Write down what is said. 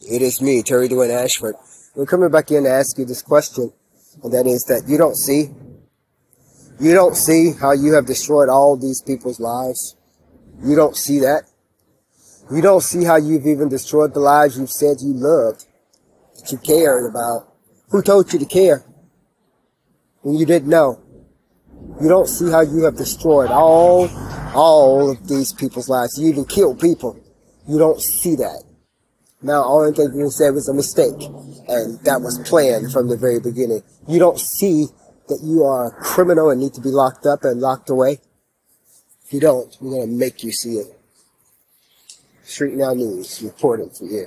It is me, Terry Dwayne Ashford. We're coming back in to ask you this question, and that is that you don't see, you don't see how you have destroyed all these people's lives. You don't see that. You don't see how you've even destroyed the lives you've said you loved, that you cared about. Who told you to care when you didn't know? You don't see how you have destroyed all, all of these people's lives. You even killed people. You don't see that. Now, only thing you said was a mistake, and that was planned from the very beginning. You don't see that you are a criminal and need to be locked up and locked away. If you don't, we're gonna make you see it. Tweet Station News reporting for you.